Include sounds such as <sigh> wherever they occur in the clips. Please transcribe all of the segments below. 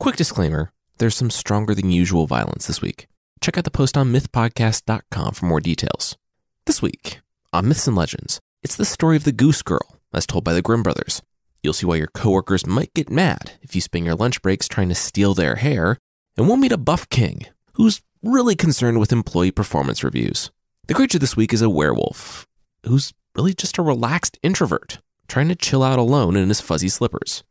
Quick disclaimer there's some stronger than usual violence this week. Check out the post on mythpodcast.com for more details. This week, on Myths and Legends, it's the story of the Goose Girl, as told by the Grimm brothers. You'll see why your coworkers might get mad if you spend your lunch breaks trying to steal their hair, and we'll meet a buff king who's really concerned with employee performance reviews. The creature this week is a werewolf who's really just a relaxed introvert trying to chill out alone in his fuzzy slippers.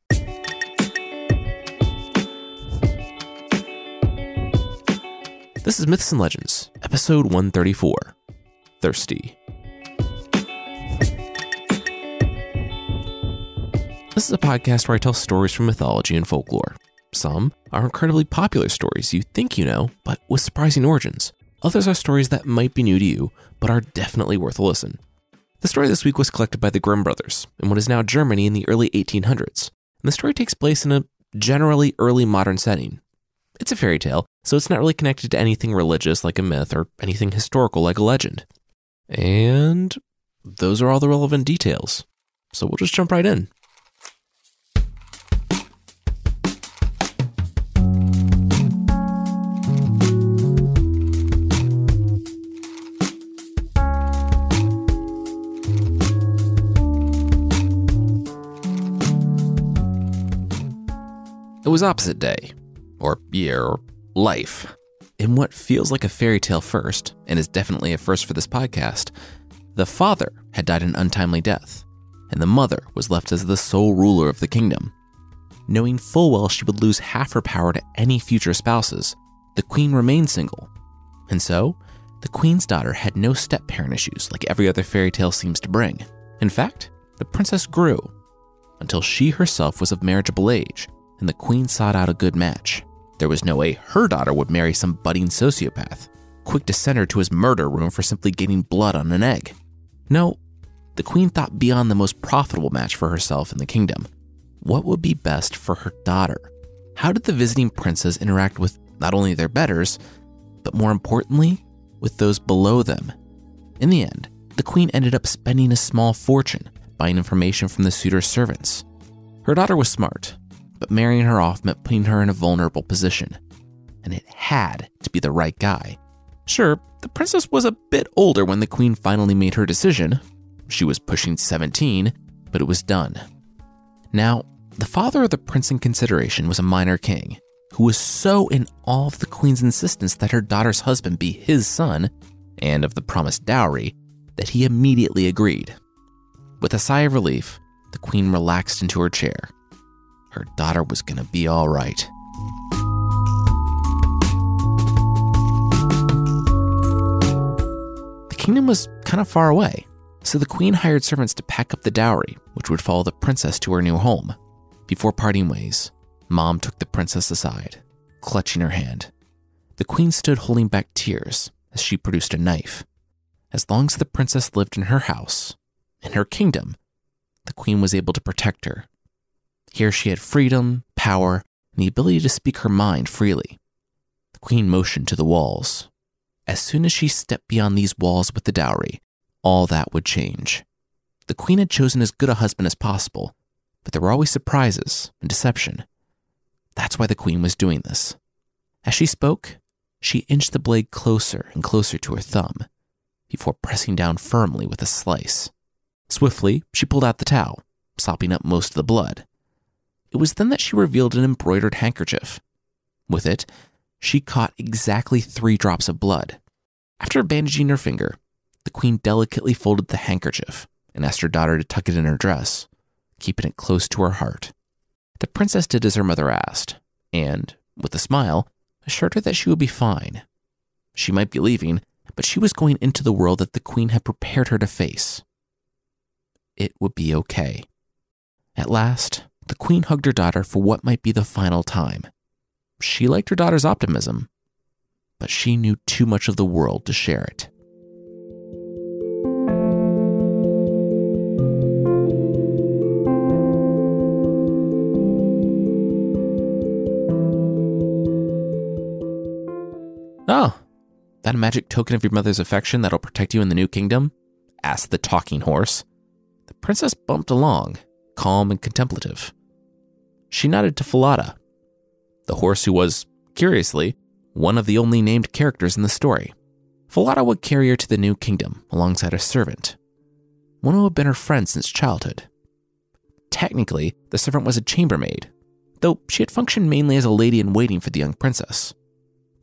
This is Myths and Legends, episode 134 Thirsty. This is a podcast where I tell stories from mythology and folklore. Some are incredibly popular stories you think you know, but with surprising origins. Others are stories that might be new to you, but are definitely worth a listen. The story this week was collected by the Grimm brothers in what is now Germany in the early 1800s, and the story takes place in a generally early modern setting. It's a fairy tale, so it's not really connected to anything religious like a myth or anything historical like a legend. And those are all the relevant details. So we'll just jump right in. It was opposite day, or year, or life. In what feels like a fairy tale first, and is definitely a first for this podcast, the father had died an untimely death, and the mother was left as the sole ruler of the kingdom. Knowing full well she would lose half her power to any future spouses, the queen remained single. And so, the queen's daughter had no step parent issues like every other fairy tale seems to bring. In fact, the princess grew until she herself was of marriageable age and the queen sought out a good match. There was no way her daughter would marry some budding sociopath, quick to send her to his murder room for simply getting blood on an egg. No, the queen thought beyond the most profitable match for herself in the kingdom. What would be best for her daughter? How did the visiting princes interact with not only their betters, but more importantly, with those below them? In the end, the queen ended up spending a small fortune buying information from the suitor's servants. Her daughter was smart but marrying her off meant putting her in a vulnerable position. And it had to be the right guy. Sure, the princess was a bit older when the queen finally made her decision. She was pushing 17, but it was done. Now, the father of the prince in consideration was a minor king who was so in awe of the queen's insistence that her daughter's husband be his son and of the promised dowry that he immediately agreed. With a sigh of relief, the queen relaxed into her chair her daughter was going to be all right. The kingdom was kind of far away, so the queen hired servants to pack up the dowry, which would follow the princess to her new home. Before parting ways, mom took the princess aside, clutching her hand. The queen stood holding back tears as she produced a knife. As long as the princess lived in her house, in her kingdom, the queen was able to protect her here she had freedom, power, and the ability to speak her mind freely. The queen motioned to the walls. As soon as she stepped beyond these walls with the dowry, all that would change. The queen had chosen as good a husband as possible, but there were always surprises and deception. That's why the queen was doing this. As she spoke, she inched the blade closer and closer to her thumb before pressing down firmly with a slice. Swiftly, she pulled out the towel, sopping up most of the blood. It was then that she revealed an embroidered handkerchief. With it, she caught exactly three drops of blood. After bandaging her finger, the queen delicately folded the handkerchief and asked her daughter to tuck it in her dress, keeping it close to her heart. The princess did as her mother asked, and, with a smile, assured her that she would be fine. She might be leaving, but she was going into the world that the queen had prepared her to face. It would be okay. At last, queen hugged her daughter for what might be the final time. She liked her daughter's optimism, but she knew too much of the world to share it. Oh, that magic token of your mother's affection that'll protect you in the new kingdom? asked the talking horse. The princess bumped along, calm and contemplative. She nodded to Falada. the horse who was, curiously, one of the only named characters in the story. Falada would carry her to the new kingdom alongside a servant, one who had been her friend since childhood. Technically, the servant was a chambermaid, though she had functioned mainly as a lady in waiting for the young princess.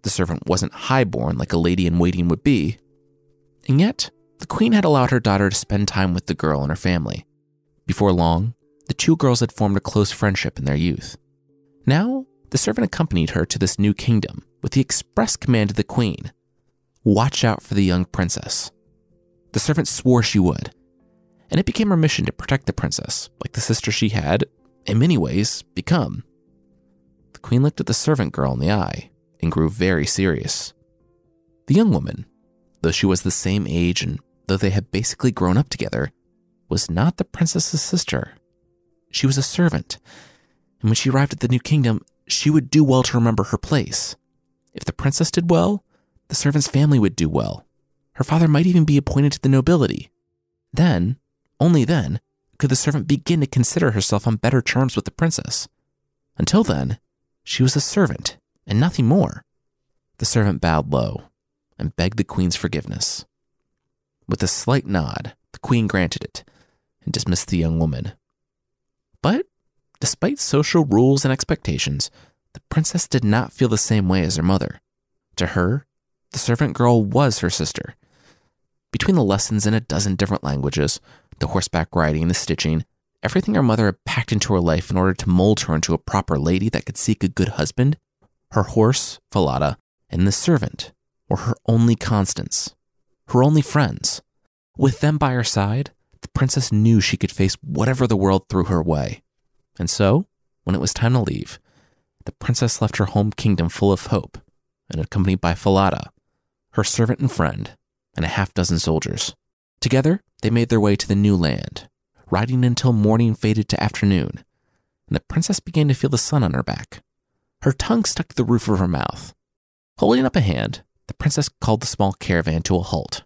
The servant wasn't highborn like a lady in waiting would be, and yet the queen had allowed her daughter to spend time with the girl and her family. Before long, the two girls had formed a close friendship in their youth. Now, the servant accompanied her to this new kingdom with the express command of the queen watch out for the young princess. The servant swore she would, and it became her mission to protect the princess, like the sister she had, in many ways, become. The queen looked at the servant girl in the eye and grew very serious. The young woman, though she was the same age and though they had basically grown up together, was not the princess's sister. She was a servant, and when she arrived at the new kingdom, she would do well to remember her place. If the princess did well, the servant's family would do well. Her father might even be appointed to the nobility. Then, only then, could the servant begin to consider herself on better terms with the princess. Until then, she was a servant and nothing more. The servant bowed low and begged the queen's forgiveness. With a slight nod, the queen granted it and dismissed the young woman. But despite social rules and expectations, the princess did not feel the same way as her mother. To her, the servant girl was her sister. Between the lessons in a dozen different languages, the horseback riding the stitching, everything her mother had packed into her life in order to mold her into a proper lady that could seek a good husband, her horse, Falada, and the servant were her only constants, her only friends. With them by her side, the princess knew she could face whatever the world threw her way. And so, when it was time to leave, the princess left her home kingdom full of hope and accompanied by Falada, her servant and friend, and a half dozen soldiers. Together, they made their way to the new land, riding until morning faded to afternoon, and the princess began to feel the sun on her back. Her tongue stuck to the roof of her mouth. Holding up a hand, the princess called the small caravan to a halt.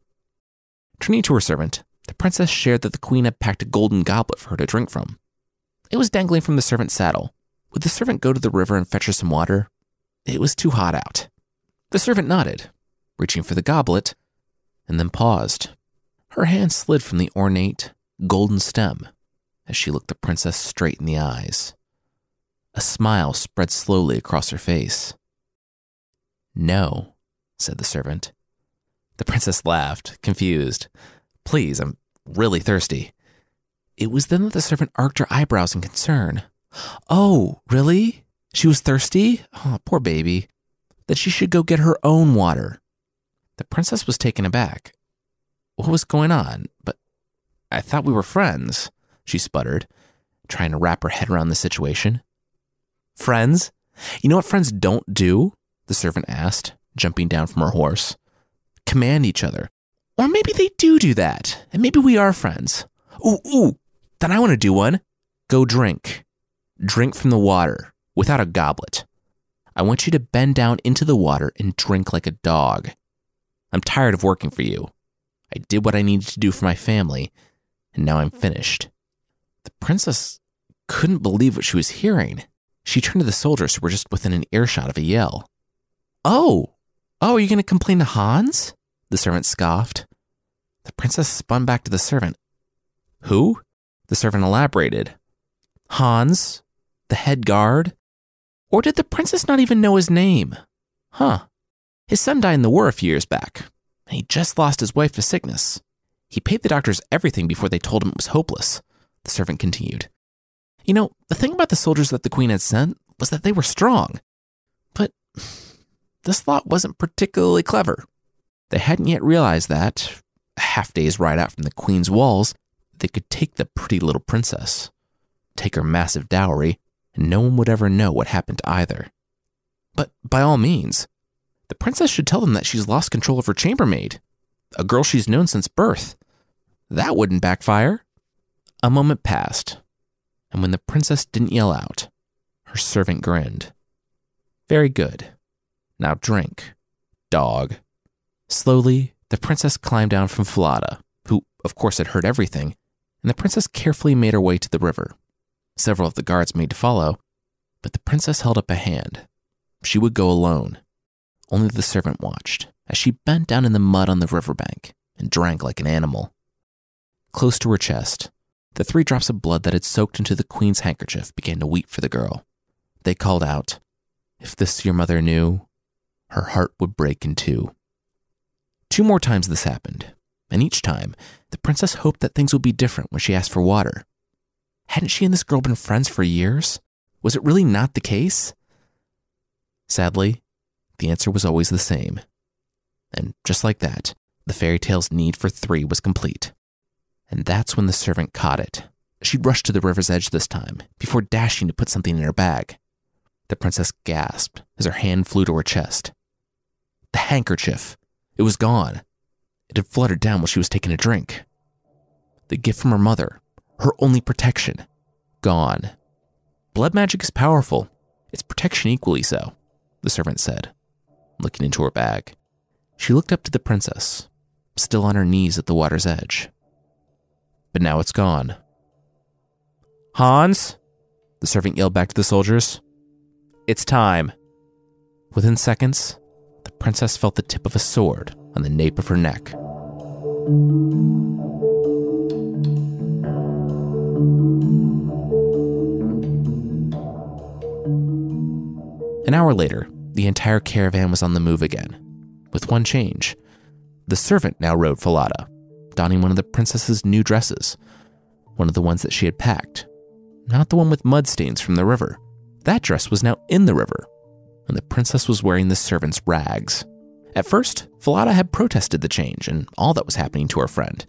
Turning to her servant, the princess shared that the queen had packed a golden goblet for her to drink from. It was dangling from the servant's saddle. Would the servant go to the river and fetch her some water? It was too hot out. The servant nodded, reaching for the goblet, and then paused. Her hand slid from the ornate, golden stem as she looked the princess straight in the eyes. A smile spread slowly across her face. No, said the servant. The princess laughed, confused. Please, I'm really thirsty. It was then that the servant arched her eyebrows in concern. Oh, really? She was thirsty? Oh, poor baby. That she should go get her own water. The princess was taken aback. What was going on? But I thought we were friends, she sputtered, trying to wrap her head around the situation. Friends? You know what friends don't do? The servant asked, jumping down from her horse. Command each other. Or maybe they do do that, and maybe we are friends. Ooh, ooh, then I want to do one. Go drink. Drink from the water without a goblet. I want you to bend down into the water and drink like a dog. I'm tired of working for you. I did what I needed to do for my family, and now I'm finished. The princess couldn't believe what she was hearing. She turned to the soldiers who were just within an earshot of a yell. Oh, oh, are you going to complain to Hans? The servant scoffed. The princess spun back to the servant. Who? The servant elaborated. Hans, the head guard. Or did the princess not even know his name? Huh. His son died in the war a few years back, and he just lost his wife to sickness. He paid the doctors everything before they told him it was hopeless, the servant continued. You know, the thing about the soldiers that the queen had sent was that they were strong. But <sighs> this lot wasn't particularly clever. They hadn't yet realized that, half day's ride out from the queen's walls, they could take the pretty little princess, take her massive dowry, and no one would ever know what happened to either. But by all means, the princess should tell them that she's lost control of her chambermaid, a girl she's known since birth. That wouldn't backfire. A moment passed, and when the princess didn't yell out, her servant grinned. Very good. Now drink, dog. Slowly, the princess climbed down from Falada, who, of course, had heard everything, and the princess carefully made her way to the river. Several of the guards made to follow, but the princess held up a hand, she would go alone. Only the servant watched as she bent down in the mud on the riverbank and drank like an animal. Close to her chest, the three drops of blood that had soaked into the queen's handkerchief began to weep for the girl. They called out, If this your mother knew, her heart would break in two. Two more times this happened, and each time, the princess hoped that things would be different when she asked for water. Hadn't she and this girl been friends for years? Was it really not the case? Sadly, the answer was always the same. And just like that, the fairy tale's need for three was complete. And that's when the servant caught it. She'd rushed to the river's edge this time, before dashing to put something in her bag. The princess gasped as her hand flew to her chest. The handkerchief. It was gone. It had fluttered down while she was taking a drink. The gift from her mother, her only protection, gone. Blood magic is powerful. Its protection equally so, the servant said, looking into her bag. She looked up to the princess, still on her knees at the water's edge. But now it's gone. Hans, the servant yelled back to the soldiers. It's time. Within seconds, princess felt the tip of a sword on the nape of her neck. An hour later, the entire caravan was on the move again, with one change. The servant now rode Falada, donning one of the princess's new dresses, one of the ones that she had packed, not the one with mud stains from the river. That dress was now in the river, and the princess was wearing the servant's rags. At first, Falada had protested the change and all that was happening to her friend.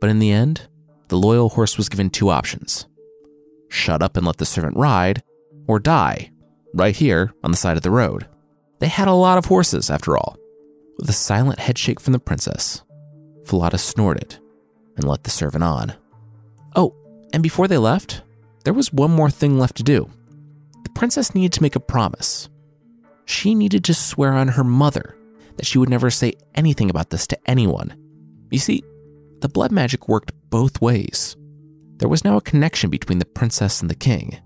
But in the end, the loyal horse was given two options shut up and let the servant ride, or die right here on the side of the road. They had a lot of horses, after all. With a silent headshake from the princess, Falada snorted and let the servant on. Oh, and before they left, there was one more thing left to do. The princess needed to make a promise. She needed to swear on her mother that she would never say anything about this to anyone. You see, the blood magic worked both ways. There was now a connection between the princess and the king.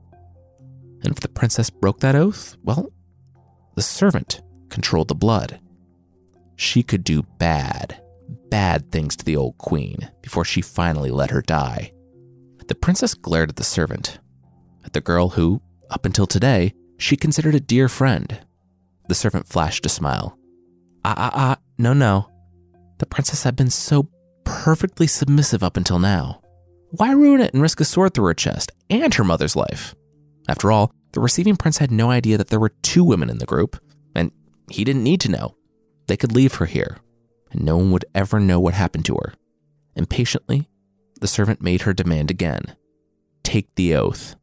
And if the princess broke that oath, well, the servant controlled the blood. She could do bad, bad things to the old queen before she finally let her die. The princess glared at the servant, at the girl who, up until today, she considered a dear friend. The servant flashed a smile. Ah, ah, ah, no, no. The princess had been so perfectly submissive up until now. Why ruin it and risk a sword through her chest and her mother's life? After all, the receiving prince had no idea that there were two women in the group, and he didn't need to know. They could leave her here, and no one would ever know what happened to her. Impatiently, the servant made her demand again take the oath.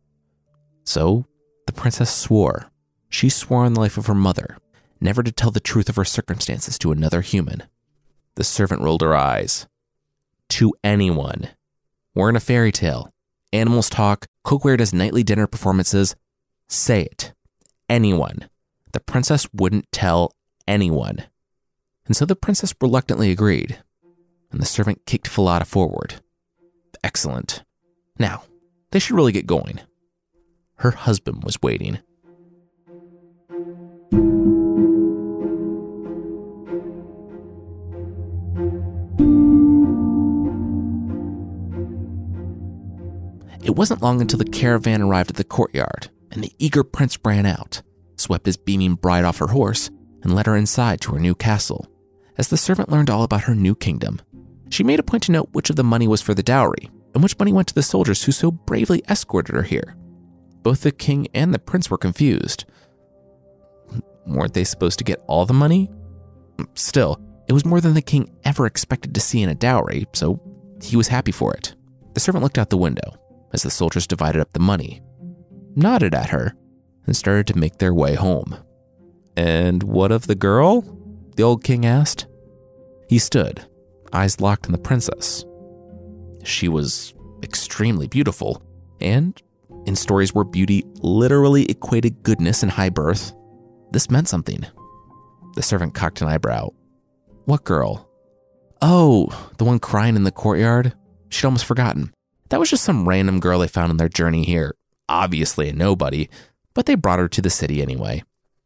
So the princess swore. She swore on the life of her mother, never to tell the truth of her circumstances to another human. The servant rolled her eyes. To anyone. We're in a fairy tale. Animals talk, cookware does nightly dinner performances. Say it. Anyone. The princess wouldn't tell anyone. And so the princess reluctantly agreed, and the servant kicked Falada forward. Excellent. Now, they should really get going. Her husband was waiting. It wasn't long until the caravan arrived at the courtyard, and the eager prince ran out, swept his beaming bride off her horse, and led her inside to her new castle. As the servant learned all about her new kingdom, she made a point to note which of the money was for the dowry and which money went to the soldiers who so bravely escorted her here. Both the king and the prince were confused. Weren't they supposed to get all the money? Still, it was more than the king ever expected to see in a dowry, so he was happy for it. The servant looked out the window as the soldiers divided up the money, nodded at her, and started to make their way home. And what of the girl? The old king asked. He stood, eyes locked on the princess. She was extremely beautiful, and in stories where beauty literally equated goodness and high birth, this meant something. The servant cocked an eyebrow. What girl? Oh, the one crying in the courtyard? She'd almost forgotten. That was just some random girl they found on their journey here. Obviously a nobody, but they brought her to the city anyway.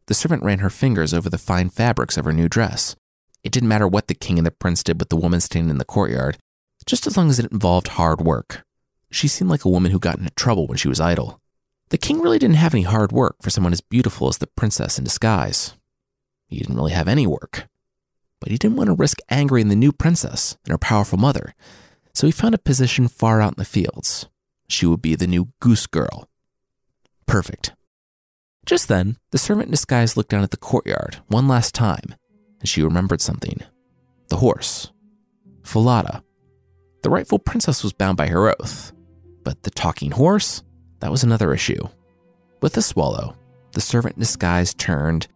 The servant ran her fingers over the fine fabrics of her new dress. It didn't matter what the king and the prince did with the woman standing in the courtyard, just as long as it involved hard work. She seemed like a woman who got into trouble when she was idle. The king really didn't have any hard work for someone as beautiful as the princess in disguise. He didn't really have any work. But he didn't want to risk angering the new princess and her powerful mother, so he found a position far out in the fields. She would be the new goose girl. Perfect. Just then, the servant in disguise looked down at the courtyard one last time, and she remembered something. The horse. Falada. The rightful princess was bound by her oath, but the talking horse? That was another issue. With a swallow, the servant in disguise turned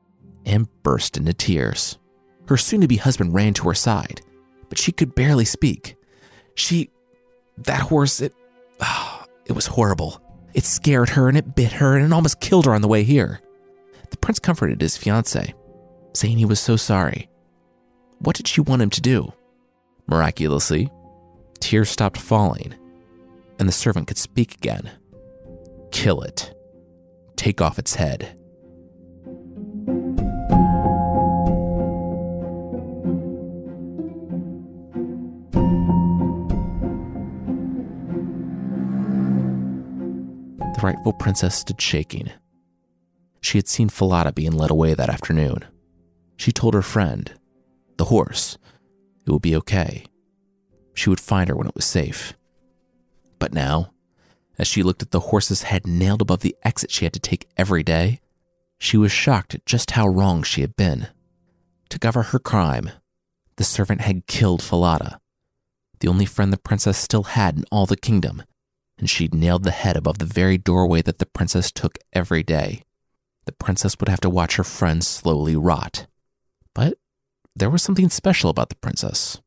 and burst into tears. Her soon to be husband ran to her side, but she could barely speak. She. That horse, it. Oh, <sighs> it was horrible. It scared her and it bit her and it almost killed her on the way here. The prince comforted his fiancée, saying he was so sorry. What did she want him to do? Miraculously, tears stopped falling, and the servant could speak again. Kill it. Take off its head. The rightful princess stood shaking. She had seen Falada being led away that afternoon. She told her friend, the horse, it would be okay. She would find her when it was safe. But now, as she looked at the horse's head nailed above the exit she had to take every day, she was shocked at just how wrong she had been. To cover her crime, the servant had killed Falada, the only friend the princess still had in all the kingdom, and she'd nailed the head above the very doorway that the princess took every day. The princess would have to watch her friend slowly rot. But there was something special about the princess,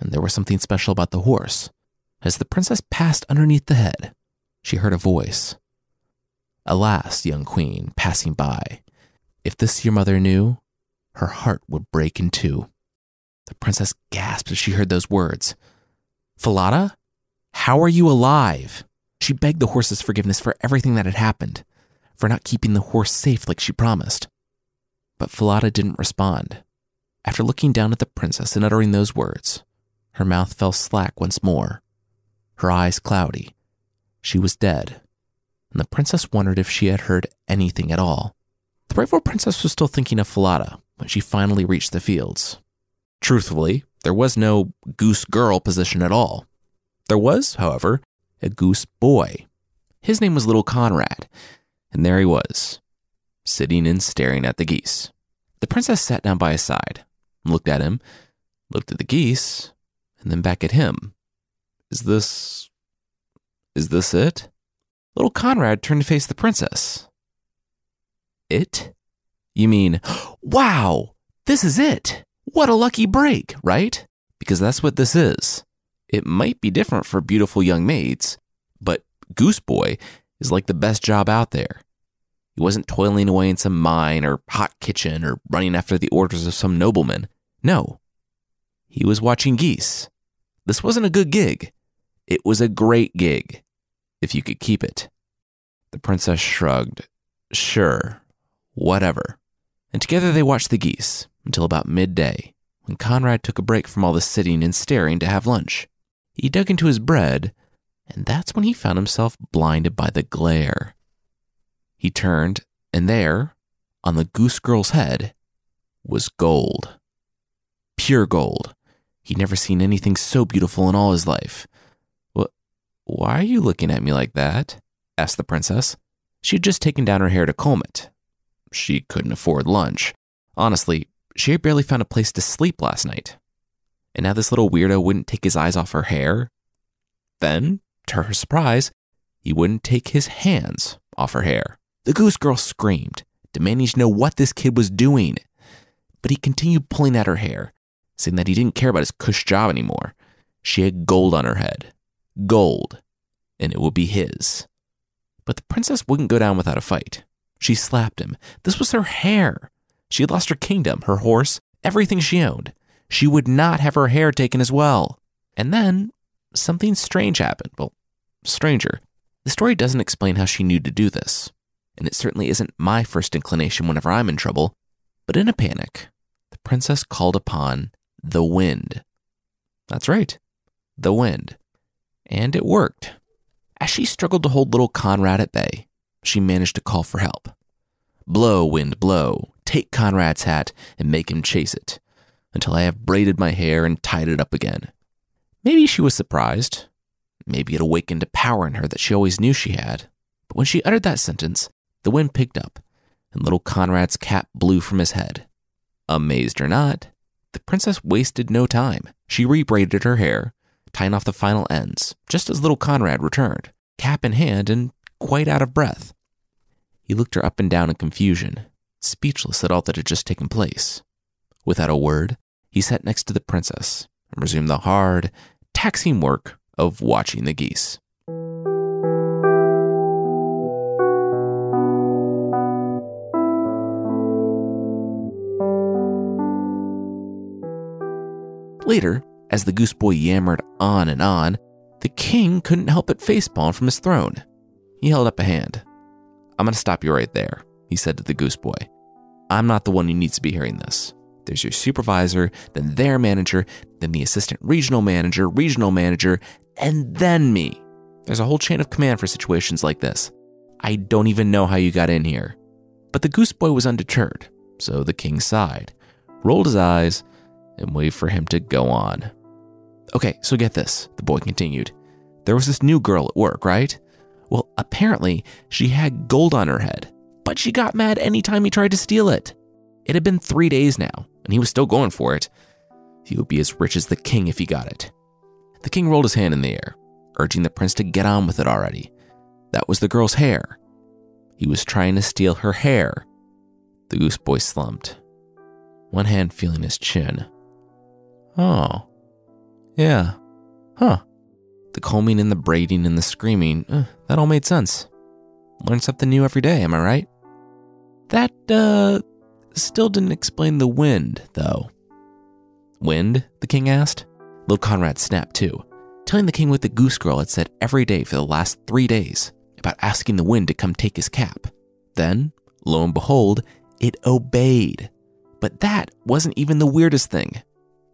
and there was something special about the horse. As the princess passed underneath the head, she heard a voice. Alas, young queen, passing by, if this your mother knew, her heart would break in two. The princess gasped as she heard those words. Falada, how are you alive? She begged the horse's forgiveness for everything that had happened, for not keeping the horse safe like she promised. But Falada didn't respond. After looking down at the princess and uttering those words, her mouth fell slack once more, her eyes cloudy, she was dead, and the princess wondered if she had heard anything at all. The rightful princess was still thinking of Falada when she finally reached the fields. Truthfully, there was no goose girl position at all. There was, however, a goose boy. His name was Little Conrad, and there he was, sitting and staring at the geese. The princess sat down by his side, looked at him, looked at the geese, and then back at him. Is this is this it? Little Conrad turned to face the princess. It? You mean, wow, this is it. What a lucky break, right? Because that's what this is. It might be different for beautiful young maids, but Goose Boy is like the best job out there. He wasn't toiling away in some mine or hot kitchen or running after the orders of some nobleman. No, he was watching geese. This wasn't a good gig. It was a great gig if you could keep it. The princess shrugged. Sure, whatever. And together they watched the geese until about midday, when Conrad took a break from all the sitting and staring to have lunch. He dug into his bread, and that's when he found himself blinded by the glare. He turned, and there, on the goose girl's head, was gold. Pure gold. He'd never seen anything so beautiful in all his life. Why are you looking at me like that? asked the princess. She had just taken down her hair to comb it. She couldn't afford lunch. Honestly, she had barely found a place to sleep last night. And now this little weirdo wouldn't take his eyes off her hair. Then, to her surprise, he wouldn't take his hands off her hair. The goose girl screamed, demanding to know what this kid was doing. But he continued pulling at her hair, saying that he didn't care about his cush job anymore. She had gold on her head, gold, and it would be his. But the princess wouldn't go down without a fight. She slapped him. This was her hair. She had lost her kingdom, her horse, everything she owned. She would not have her hair taken as well. And then something strange happened. Well, stranger. The story doesn't explain how she knew to do this. and it certainly isn't my first inclination whenever I'm in trouble. But in a panic, the princess called upon the wind. That's right, the wind. And it worked. As she struggled to hold little Conrad at bay, she managed to call for help. Blow, wind, blow. Take Conrad's hat and make him chase it until I have braided my hair and tied it up again. Maybe she was surprised. Maybe it awakened a power in her that she always knew she had. But when she uttered that sentence, the wind picked up and little Conrad's cap blew from his head. Amazed or not, the princess wasted no time. She rebraided her hair, tying off the final ends, just as little Conrad returned, cap in hand and quite out of breath. He looked her up and down in confusion, speechless at all that had just taken place. Without a word, he sat next to the princess and resumed the hard, taxing work of watching the geese. Later, as the goose boy yammered on and on, the king couldn't help but facepalm from his throne. He held up a hand. I'm going to stop you right there, he said to the goose boy. I'm not the one who needs to be hearing this. There's your supervisor, then their manager, then the assistant regional manager, regional manager, and then me. There's a whole chain of command for situations like this. I don't even know how you got in here. But the goose boy was undeterred, so the king sighed, rolled his eyes, and waited for him to go on. Okay, so get this, the boy continued. There was this new girl at work, right? Well, apparently she had gold on her head, but she got mad anytime he tried to steal it. It had been three days now, and he was still going for it. He would be as rich as the king if he got it. The king rolled his hand in the air, urging the prince to get on with it already. That was the girl's hair. He was trying to steal her hair. The goose boy slumped, one hand feeling his chin. Oh. Yeah. Huh. The combing and the braiding and the screaming, uh, that all made sense. Learn something new every day, am I right? That, uh, still didn't explain the wind, though. Wind? the king asked. Little Conrad snapped too, telling the king what the goose girl had said every day for the last three days about asking the wind to come take his cap. Then, lo and behold, it obeyed. But that wasn't even the weirdest thing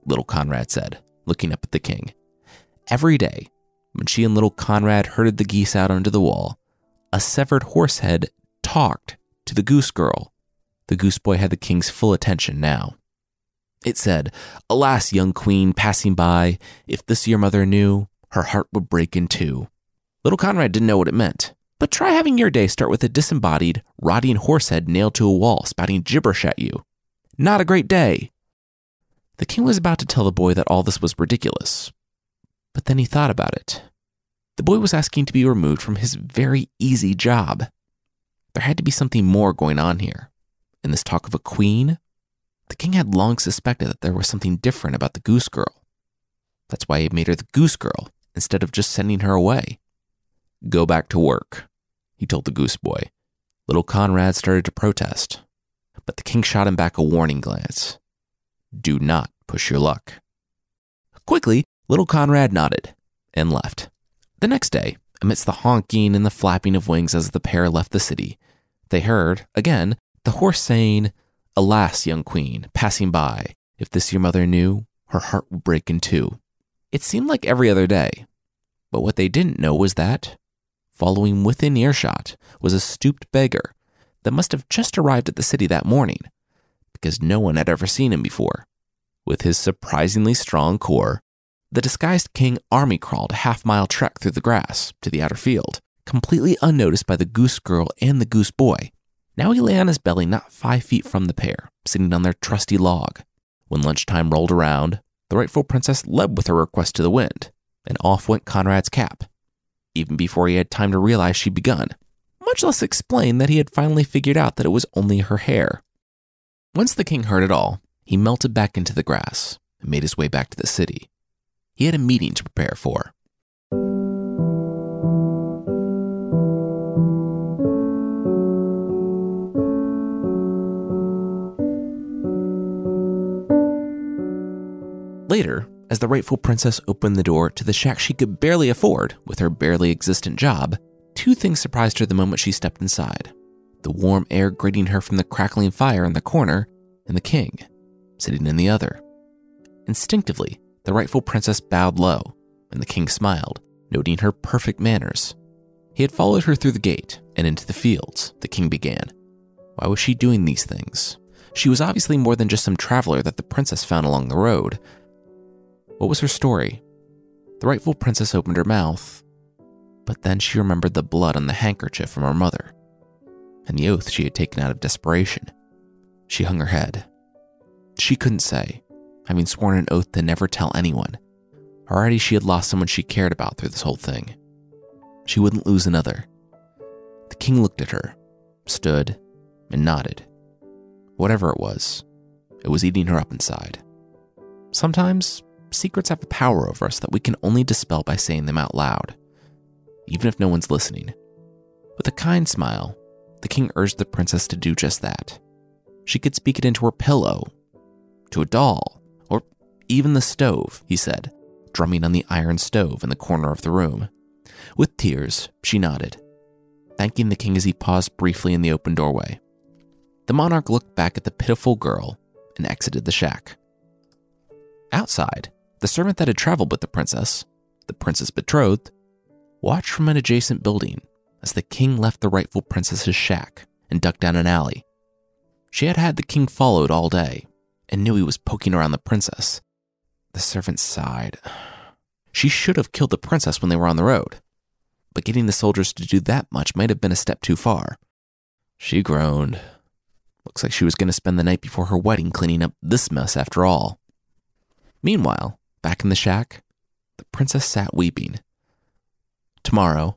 little Conrad said, looking up at the king. Every day, when she and little Conrad herded the geese out onto the wall, a severed horse head talked to the goose girl. The goose boy had the king's full attention now. It said, Alas, young queen, passing by, if this your mother knew, her heart would break in two. Little Conrad didn't know what it meant, but try having your day start with a disembodied, rotting horse head nailed to a wall spouting gibberish at you. Not a great day. The king was about to tell the boy that all this was ridiculous, but then he thought about it. The boy was asking to be removed from his very easy job. There had to be something more going on here. In this talk of a queen, the king had long suspected that there was something different about the goose girl. That's why he made her the goose girl instead of just sending her away. Go back to work, he told the goose boy. Little Conrad started to protest, but the king shot him back a warning glance. Do not push your luck. Quickly, little Conrad nodded and left. The next day, amidst the honking and the flapping of wings as the pair left the city, they heard, again, the horse saying, Alas, young queen, passing by, if this your mother knew, her heart would break in two. It seemed like every other day, but what they didn't know was that, following within earshot, was a stooped beggar that must have just arrived at the city that morning because no one had ever seen him before. With his surprisingly strong core, the disguised king army crawled a half mile trek through the grass to the outer field, completely unnoticed by the goose girl and the goose boy. Now he lay on his belly not five feet from the pair, sitting on their trusty log. When lunchtime rolled around, the rightful princess led with her request to the wind, and off went Conrad's cap, even before he had time to realize she'd begun, much less explain that he had finally figured out that it was only her hair. Once the king heard it all, he melted back into the grass and made his way back to the city. He had a meeting to prepare for. Later, as the rightful princess opened the door to the shack she could barely afford with her barely existent job, two things surprised her the moment she stepped inside. the warm air greeting her from the crackling fire in the corner, and the king, sitting in the other. Instinctively, the rightful princess bowed low, and the king smiled, noting her perfect manners. He had followed her through the gate and into the fields, the king began. Why was she doing these things? She was obviously more than just some traveler that the princess found along the road. What was her story? The rightful princess opened her mouth, but then she remembered the blood on the handkerchief from her mother and the oath she had taken out of desperation. She hung her head. She couldn't say, having sworn an oath to never tell anyone. Already she had lost someone she cared about through this whole thing. She wouldn't lose another. The king looked at her, stood, and nodded. Whatever it was, it was eating her up inside. Sometimes, secrets have a power over us that we can only dispel by saying them out loud, even if no one's listening. With a kind smile, the king urged the princess to do just that. She could speak it into her pillow, to a doll, or even the stove, he said, drumming on the iron stove in the corner of the room. With tears, she nodded, thanking the king as he paused briefly in the open doorway. The monarch looked back at the pitiful girl and exited the shack. Outside, the servant that had traveled with the princess, the princess betrothed, watched from an adjacent building as the king left the rightful princess's shack and ducked down an alley. She had had the king followed all day and knew he was poking around the princess. The servant sighed. She should have killed the princess when they were on the road, but getting the soldiers to do that much might have been a step too far. She groaned. Looks like she was going to spend the night before her wedding cleaning up this mess after all. Meanwhile, back in the shack, the princess sat weeping. Tomorrow,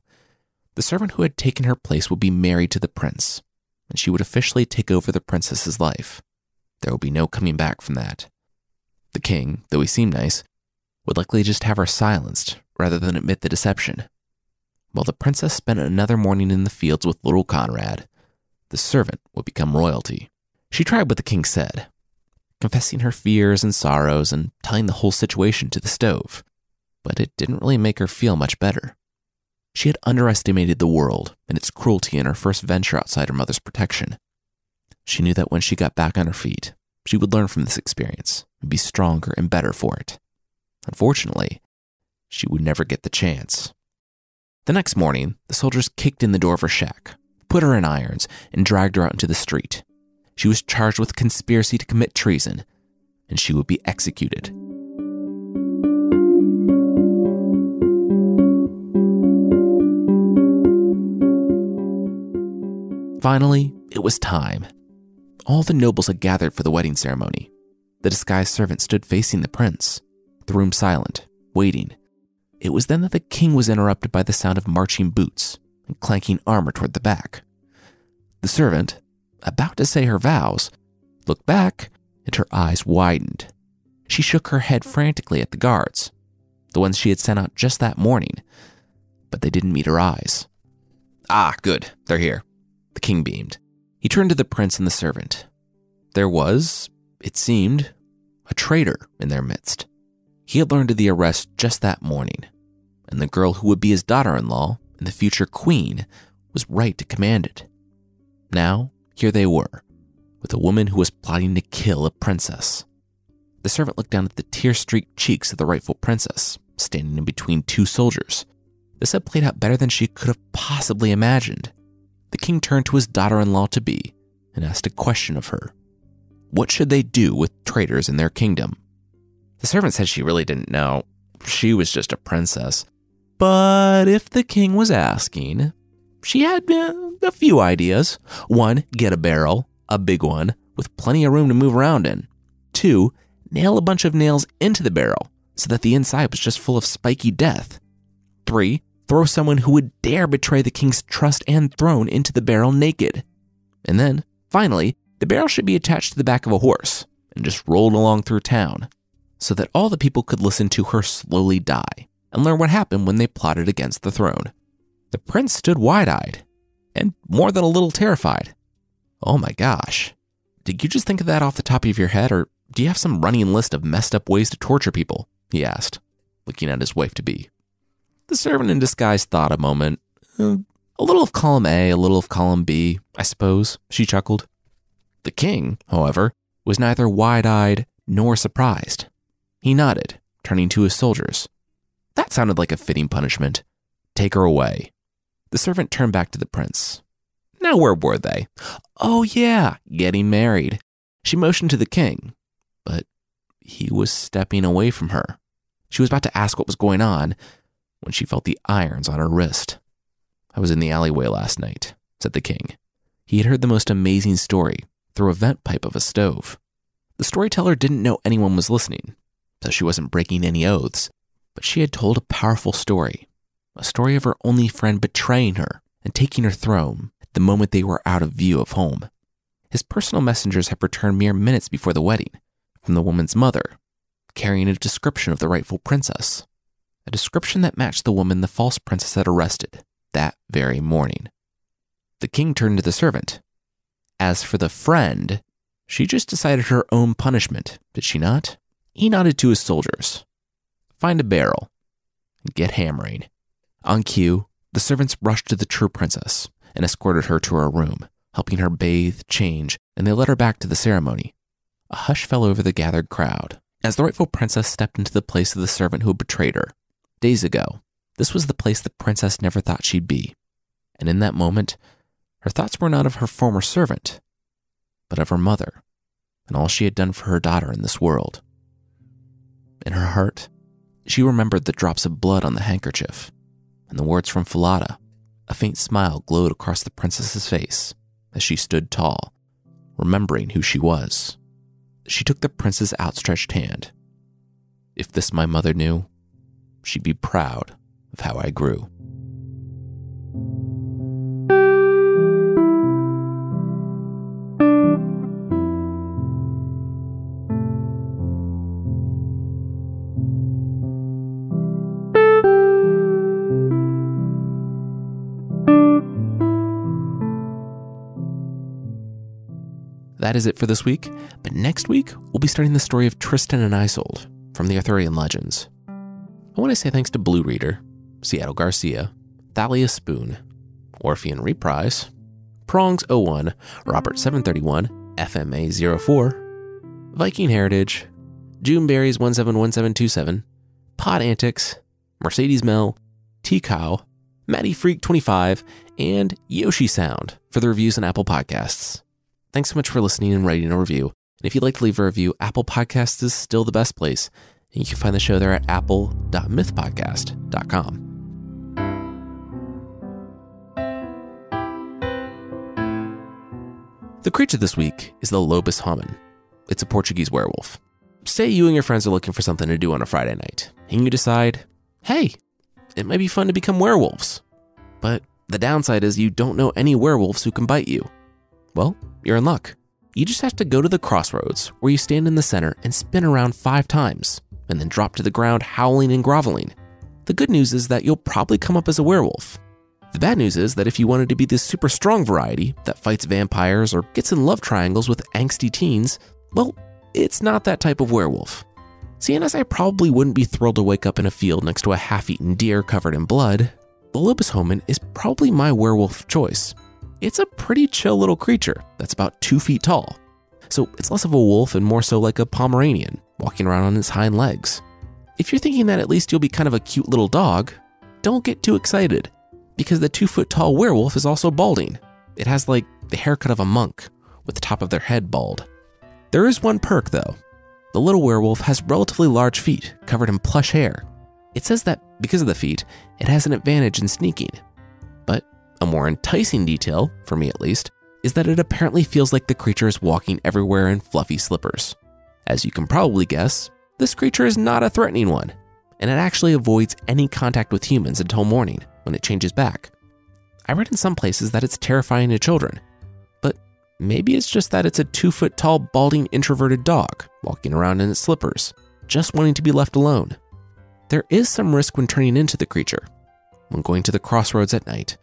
the servant who had taken her place would be married to the prince, and she would officially take over the princess's life. There would be no coming back from that. The king, though he seemed nice, would likely just have her silenced rather than admit the deception. While the princess spent another morning in the fields with little Conrad, the servant would become royalty. She tried what the king said, confessing her fears and sorrows and telling the whole situation to the stove, but it didn't really make her feel much better. She had underestimated the world and its cruelty in her first venture outside her mother's protection. She knew that when she got back on her feet, she would learn from this experience and be stronger and better for it. Unfortunately, she would never get the chance. The next morning, the soldiers kicked in the door of her shack, put her in irons, and dragged her out into the street. She was charged with conspiracy to commit treason, and she would be executed. Finally, it was time. All the nobles had gathered for the wedding ceremony. The disguised servant stood facing the prince, the room silent, waiting. It was then that the king was interrupted by the sound of marching boots and clanking armor toward the back. The servant, about to say her vows, looked back and her eyes widened. She shook her head frantically at the guards, the ones she had sent out just that morning, but they didn't meet her eyes. Ah, good, they're here. The king beamed. He turned to the prince and the servant. There was, it seemed, a traitor in their midst. He had learned of the arrest just that morning, and the girl who would be his daughter in law and the future queen was right to command it. Now, here they were, with a woman who was plotting to kill a princess. The servant looked down at the tear streaked cheeks of the rightful princess, standing in between two soldiers. This had played out better than she could have possibly imagined the king turned to his daughter in law to be and asked a question of her What should they do with traitors in their kingdom? The servant said she really didn't know. She was just a princess. But if the king was asking, she had uh, a few ideas. One, get a barrel, a big one, with plenty of room to move around in. Two, nail a bunch of nails into the barrel so that the inside was just full of spiky death. Three, throw someone who would dare betray the king's trust and throne into the barrel naked. And then, finally, the barrel should be attached to the back of a horse and just rolled along through town so that all the people could listen to her slowly die and learn what happened when they plotted against the throne. The prince stood wide eyed and more than a little terrified. Oh my gosh. Did you just think of that off the top of your head, or do you have some running list of messed up ways to torture people? He asked, looking at his wife to be. The servant in disguise thought a moment. Uh, A little of column A, a little of column B, I suppose, she chuckled. The king, however, was neither wide eyed nor surprised. He nodded, turning to his soldiers. That sounded like a fitting punishment. Take her away. The servant turned back to the prince. Now, where were they? Oh, yeah, getting married. She motioned to the king, but he was stepping away from her. She was about to ask what was going on when she felt the irons on her wrist. I was in the alleyway last night, said the king. He had heard the most amazing story through a vent pipe of a stove. The storyteller didn't know anyone was listening, so she wasn't breaking any oaths, but she had told a powerful story a story of her only friend betraying her and taking her throne the moment they were out of view of home. His personal messengers had returned mere minutes before the wedding from the woman's mother, carrying a description of the rightful princess, a description that matched the woman the false princess had arrested that very morning. The king turned to the servant. As for the friend, she just decided her own punishment, did she not? He nodded to his soldiers. Find a barrel and get hammering. On cue, the servants rushed to the true princess and escorted her to her room, helping her bathe, change, and they led her back to the ceremony. A hush fell over the gathered crowd as the rightful princess stepped into the place of the servant who had betrayed her. Days ago, this was the place the princess never thought she'd be. And in that moment, her thoughts were not of her former servant, but of her mother and all she had done for her daughter in this world. In her heart, she remembered the drops of blood on the handkerchief and the words from Falada. A faint smile glowed across the princess's face as she stood tall, remembering who she was. She took the prince's outstretched hand. If this my mother knew, she'd be proud of how I grew. That is it for this week, but next week we'll be starting the story of Tristan and Isolde from the Arthurian legends. I want to say thanks to Blue Reader, Seattle Garcia, Thalia Spoon, Orphean Reprise, Prongs 01, Robert 731, FMA 04, Viking Heritage, Juneberries 171727, Pod Antics, Mercedes Mel, T Cow, Maddie Freak 25, and Yoshi Sound for the reviews on Apple Podcasts. Thanks so much for listening and writing a review. And if you'd like to leave a review, Apple Podcasts is still the best place. And you can find the show there at apple.mythpodcast.com. The creature this week is the Lobis Homem. It's a Portuguese werewolf. Say you and your friends are looking for something to do on a Friday night, and you decide, hey, it might be fun to become werewolves. But the downside is you don't know any werewolves who can bite you. Well, you're in luck. You just have to go to the crossroads where you stand in the center and spin around five times, and then drop to the ground howling and groveling. The good news is that you'll probably come up as a werewolf. The bad news is that if you wanted to be the super strong variety that fights vampires or gets in love triangles with angsty teens, well, it's not that type of werewolf. Seeing as I probably wouldn't be thrilled to wake up in a field next to a half eaten deer covered in blood, the Lobis Homem is probably my werewolf choice it's a pretty chill little creature that's about two feet tall. So it's less of a wolf and more so like a Pomeranian, walking around on its hind legs. If you're thinking that at least you'll be kind of a cute little dog, don't get too excited, because the two foot tall werewolf is also balding. It has like the haircut of a monk, with the top of their head bald. There is one perk though. The little werewolf has relatively large feet covered in plush hair. It says that because of the feet, it has an advantage in sneaking, a more enticing detail, for me at least, is that it apparently feels like the creature is walking everywhere in fluffy slippers. As you can probably guess, this creature is not a threatening one, and it actually avoids any contact with humans until morning when it changes back. I read in some places that it's terrifying to children, but maybe it's just that it's a two foot tall, balding, introverted dog walking around in its slippers, just wanting to be left alone. There is some risk when turning into the creature. When going to the crossroads at night,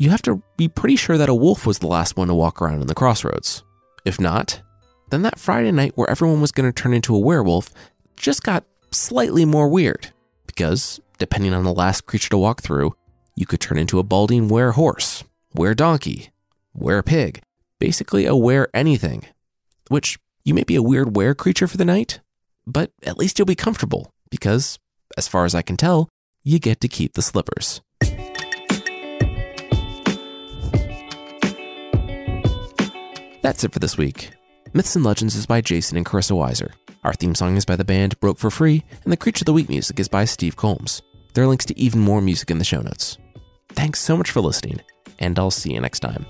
you have to be pretty sure that a wolf was the last one to walk around in the crossroads. If not, then that Friday night where everyone was going to turn into a werewolf just got slightly more weird. Because, depending on the last creature to walk through, You could turn into a balding were horse, were donkey, were pig, basically a were anything. Which you may be a weird were creature for the night, but at least you'll be comfortable because, as far as I can tell, you get to keep the slippers. That's it for this week. Myths and Legends is by Jason and Carissa Weiser. Our theme song is by the band Broke for Free, and the Creature of the Week music is by Steve Combs. There are links to even more music in the show notes. Thanks so much for listening, and I'll see you next time.